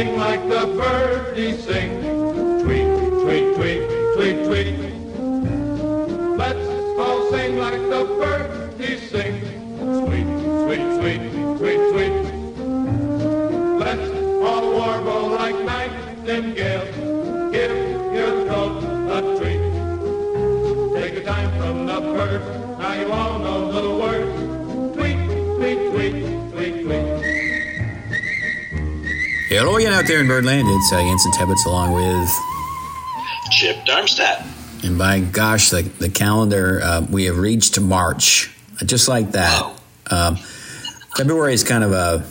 sing like the birdies sing. Tweet, tweet, tweet, tweet, tweet. Let's all sing like the birdies sing. Sweet, sweet, sweet, sweet, sweet. Let's all warble like nightingales. Give your throat a treat. Take a time from the birds. Now you all know the words. Tweet, tweet, tweet, tweet, tweet. Hello again out there in Birdland. It's uh, Anson Tebbetts along with, Chip Darmstadt. and by gosh, the, the calendar, uh, we have reached March. Just like that. Um, February is kind of a,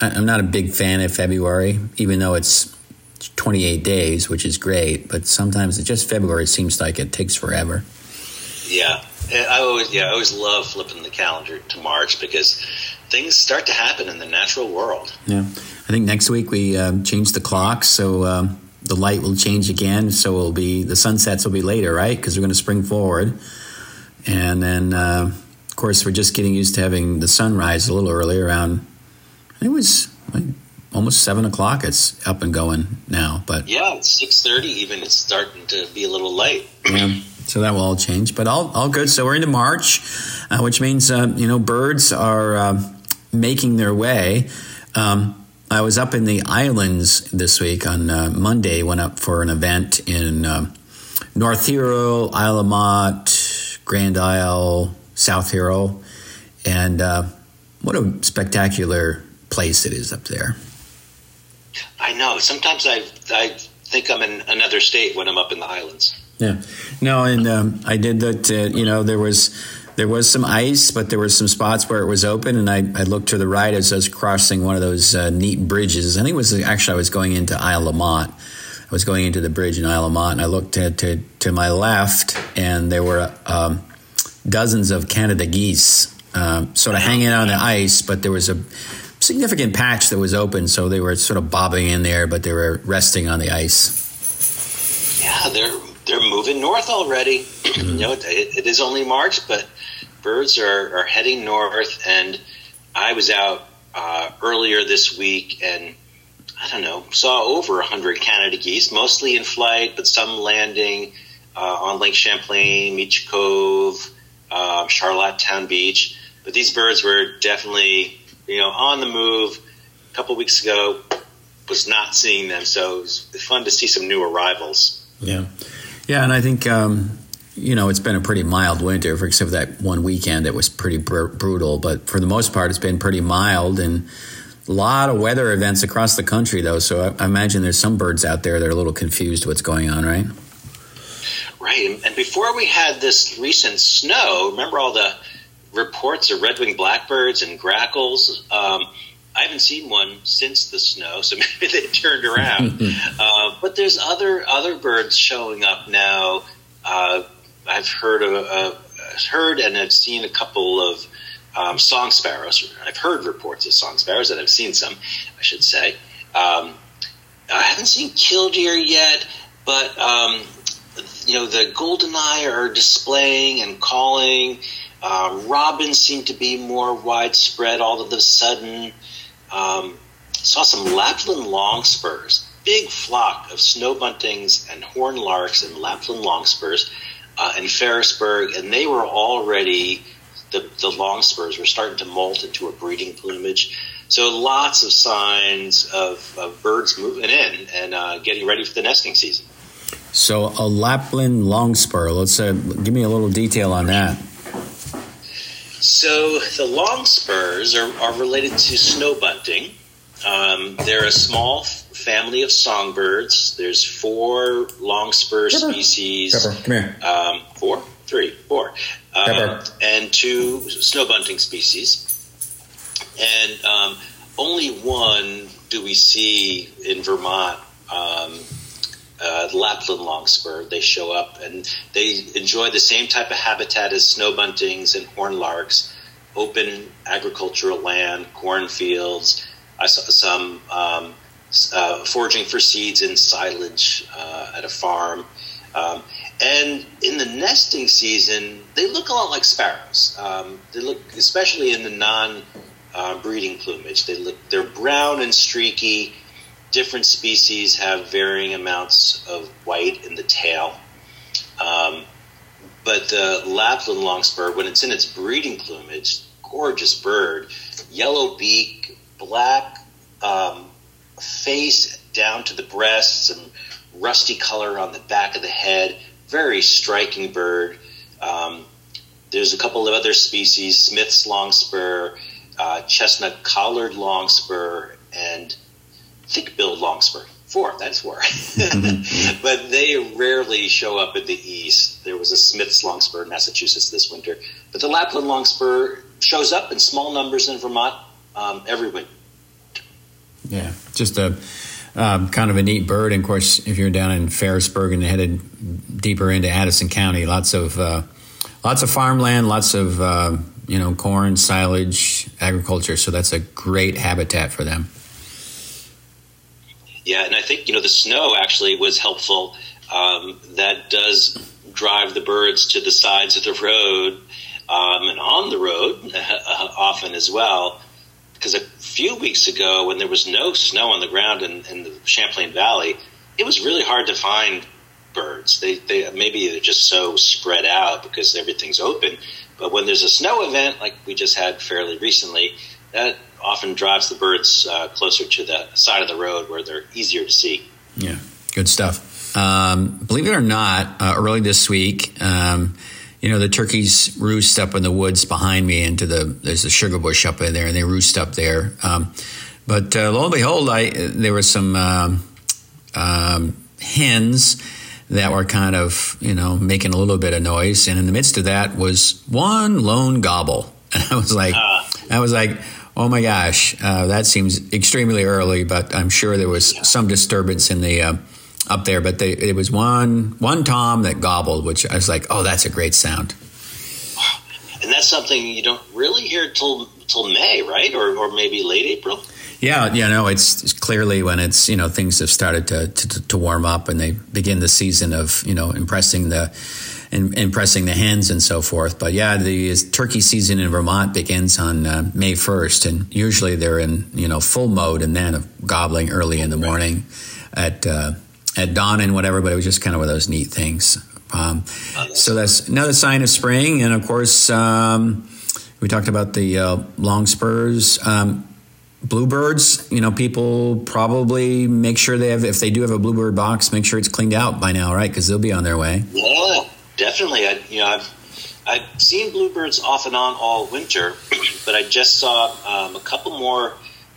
I- I'm not a big fan of February, even though it's 28 days, which is great, but sometimes it just February seems like it takes forever. Yeah, I always yeah I always love flipping the calendar to March because things start to happen in the natural world. Yeah. I think next week we um, change the clock, so um, the light will change again. So it'll be the sunsets will be later, right? Because we're going to spring forward, and then uh, of course we're just getting used to having the sunrise a little early. Around I think it was like almost seven o'clock. It's up and going now, but Yeah, it's six thirty even. It's starting to be a little late. yeah, so that will all change. But all all good. So we're into March, uh, which means uh, you know birds are uh, making their way. Um, I was up in the islands this week on uh, Monday. Went up for an event in um North Hero, Isle La Motte, Grand Isle, South Hero, and uh, what a spectacular place it is up there. I know. Sometimes I I think I'm in another state when I'm up in the islands. Yeah, no, and um, I did that. Uh, you know, there was there was some ice, but there were some spots where it was open, and I, I looked to the right as I was crossing one of those uh, neat bridges. I think it was actually I was going into Isle La Motte. I was going into the bridge in Isle La Motte, and I looked to to, to my left, and there were um, dozens of Canada geese um, sort of hanging out on the ice, but there was a significant patch that was open, so they were sort of bobbing in there, but they were resting on the ice. Yeah, they're moving north already. you know, it, it is only March, but birds are, are heading north. And I was out uh, earlier this week, and I don't know, saw over hundred Canada geese, mostly in flight, but some landing uh, on Lake Champlain, Meach Cove, um, Charlotte Town Beach. But these birds were definitely, you know, on the move. A couple weeks ago, was not seeing them, so it was fun to see some new arrivals. Yeah, yeah, and I think um, you know it's been a pretty mild winter, except for that one weekend that was pretty br- brutal. But for the most part, it's been pretty mild and a lot of weather events across the country, though. So I, I imagine there's some birds out there that are a little confused what's going on, right? Right, and- and before we had this recent snow, remember all the reports of red-winged blackbirds and grackles? Um, I haven't seen one since the snow, so maybe they turned around. uh, but there's other other birds showing up now. Uh, I've heard of, uh, heard and I've seen a couple of um, song sparrows. I've heard reports of song sparrows, and I've seen some, I should say. Um, I haven't seen killdeer yet, but um, you know the goldeneye are displaying and calling. Uh, robins seem to be more widespread all of a sudden. Um, saw some Lapland longspurs, big flock of snow buntings and horn larks and Lapland longspurs uh, in Ferrisburgh, and they were already the, the longspurs were starting to molt into a breeding plumage. So lots of signs of, of birds moving in and uh, getting ready for the nesting season. So a Lapland longspur. Let's uh, give me a little detail on that. So the long spurs are, are related to snow bunting. Um, they're a small family of songbirds. There's four long spur species. Pepper, come here. Um, four, three, four, um, and two snow bunting species. And um, only one do we see in Vermont. Uh, Lapland longspur. They show up and they enjoy the same type of habitat as snow buntings and horn larks, open agricultural land, cornfields. I saw some um, uh, foraging for seeds and silage uh, at a farm. Um, and in the nesting season, they look a lot like sparrows. Um, they look, especially in the non uh, breeding plumage, they look they're brown and streaky different species have varying amounts of white in the tail. Um, but the Lapland longspur, when it's in its breeding plumage, gorgeous bird, yellow beak, black um, face down to the breasts, and rusty color on the back of the head. Very striking bird. Um, there's a couple of other species: Smith's longspur, uh, chestnut collared longspur, and thick-billed longspur. Four, that's four. but they rarely show up in the east. There was a Smith's longspur in Massachusetts this winter, but the Lapland longspur shows up in small numbers in Vermont um, every winter. Yeah, just a um, kind of a neat bird. And of course, if you're down in Ferrisburgh and headed deeper into Addison County, lots of uh, lots of farmland, lots of uh, you know corn, silage, agriculture. So that's a great habitat for them. Yeah, and I think you know the snow actually was helpful. Um, that does drive the birds to the sides of the road um, and on the road often as well. Because a few weeks ago, when there was no snow on the ground in, in the Champlain Valley, it was really hard to find birds. They, they maybe they're just so spread out because everything's open. But when there's a snow event like we just had fairly recently, that often drives the birds uh, closer to the side of the road where they're easier to see. Yeah, good stuff. Um, believe it or not, uh, early this week, um, you know, the turkeys roost up in the woods behind me into the, there's a sugar bush up in there and they roost up there. Um, but uh, lo and behold, I, there were some um, um, hens that were kind of, you know, making a little bit of noise. And in the midst of that was one lone gobble. And I was like, uh, I was like, Oh my gosh, uh, that seems extremely early, but I'm sure there was some disturbance in the uh, up there. But they, it was one one tom that gobbled, which I was like, oh, that's a great sound. And that's something you don't really hear till till May, right, or or maybe late April. Yeah, yeah, no, it's, it's clearly when it's you know things have started to, to to warm up and they begin the season of you know impressing the and, and pressing the hens and so forth. But yeah, the turkey season in Vermont begins on uh, May 1st, and usually they're in you know full mode and then of gobbling early in the morning at uh, at dawn and whatever. But it was just kind of one of those neat things. Um, so that's another sign of spring, and of course. Um, we talked about the uh, long spurs. Um, bluebirds, you know, people probably make sure they have, if they do have a bluebird box, make sure it's cleaned out by now, right? Because they'll be on their way. Yeah, definitely. I, you know, I've I've seen bluebirds off and on all winter, but I just saw um, a couple more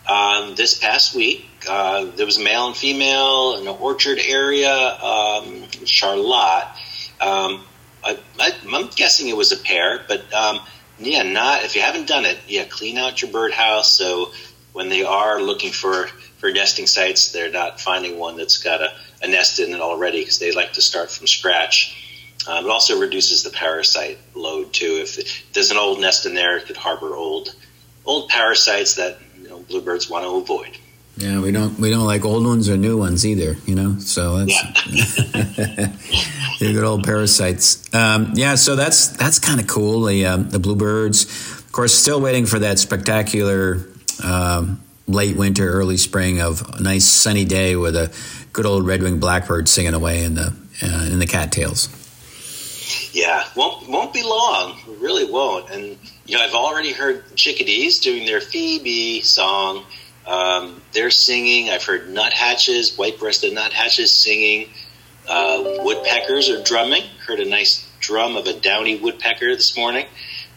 um, this past week. Uh, there was a male and female in an orchard area um, Charlotte. Um, I, am guessing it was a pair, but um, yeah, not if you haven't done it, yeah, clean out your birdhouse so when they are looking for for nesting sites, they're not finding one that's got a, a nest in it already because they like to start from scratch. Um, it also reduces the parasite load too. If there's an old nest in there, it could harbor old old parasites that you know, bluebirds want to avoid. Yeah, we don't we don't like old ones or new ones either. You know, so that's yeah. they're good old parasites. Um, yeah, so that's that's kind of cool. The uh, the bluebirds, of course, still waiting for that spectacular um, late winter, early spring of a nice sunny day with a good old red-winged blackbird singing away in the uh, in the cattails. Yeah, won't won't be long. really won't. And you know, I've already heard chickadees doing their Phoebe song. Um, they're singing. I've heard nuthatches, white-breasted nuthatches singing. Uh, woodpeckers are drumming. Heard a nice drum of a downy woodpecker this morning.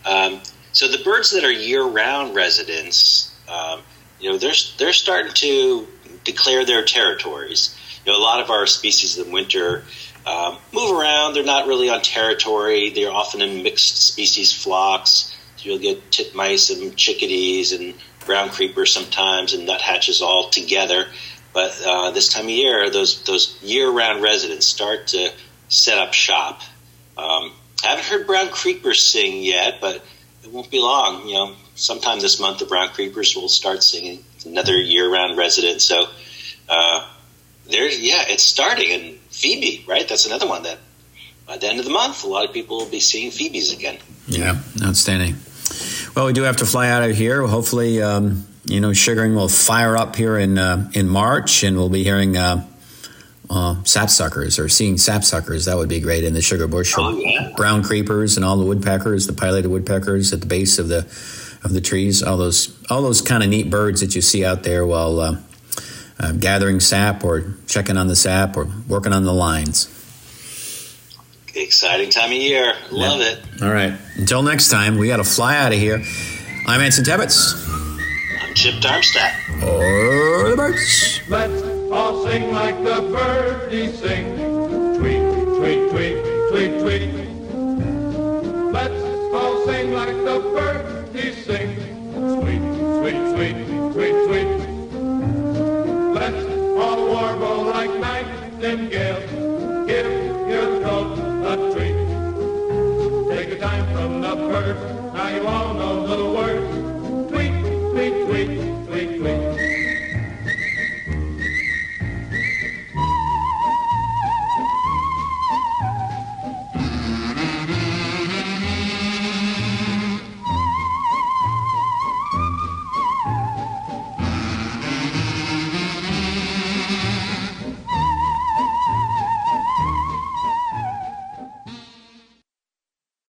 Um, so the birds that are year-round residents, um, you know, they're they're starting to declare their territories. You know, a lot of our species in winter um, move around. They're not really on territory. They're often in mixed species flocks. So you'll get titmice and chickadees and brown creepers sometimes and nuthatches all together. But uh, this time of year, those those year-round residents start to set up shop. Um, I haven't heard brown creepers sing yet, but it won't be long. You know, sometime this month, the brown creepers will start singing. Another year-round resident. So uh, there's yeah, it's starting, and Phoebe, right? That's another one that by the end of the month, a lot of people will be seeing Phoebes again. Yeah, outstanding. Well, we do have to fly out of here. Hopefully, um, you know, sugaring will fire up here in uh, in March, and we'll be hearing uh, uh, sapsuckers or seeing sapsuckers. That would be great in the sugar bush. Oh, yeah. Brown creepers and all the woodpeckers, the pileated woodpeckers at the base of the of the trees. All those all those kind of neat birds that you see out there while uh, gathering sap or checking on the sap or working on the lines. Exciting time of year. Love Yeah. it. All right. Until next time, we got to fly out of here. I'm Anson Tebbetts. I'm Chip Darmstadt. Or the birds. Let's all sing like the birdies sing. Tweet, tweet, tweet, tweet, tweet. Let's all sing like the birdies sing. Sweet, sweet, sweet,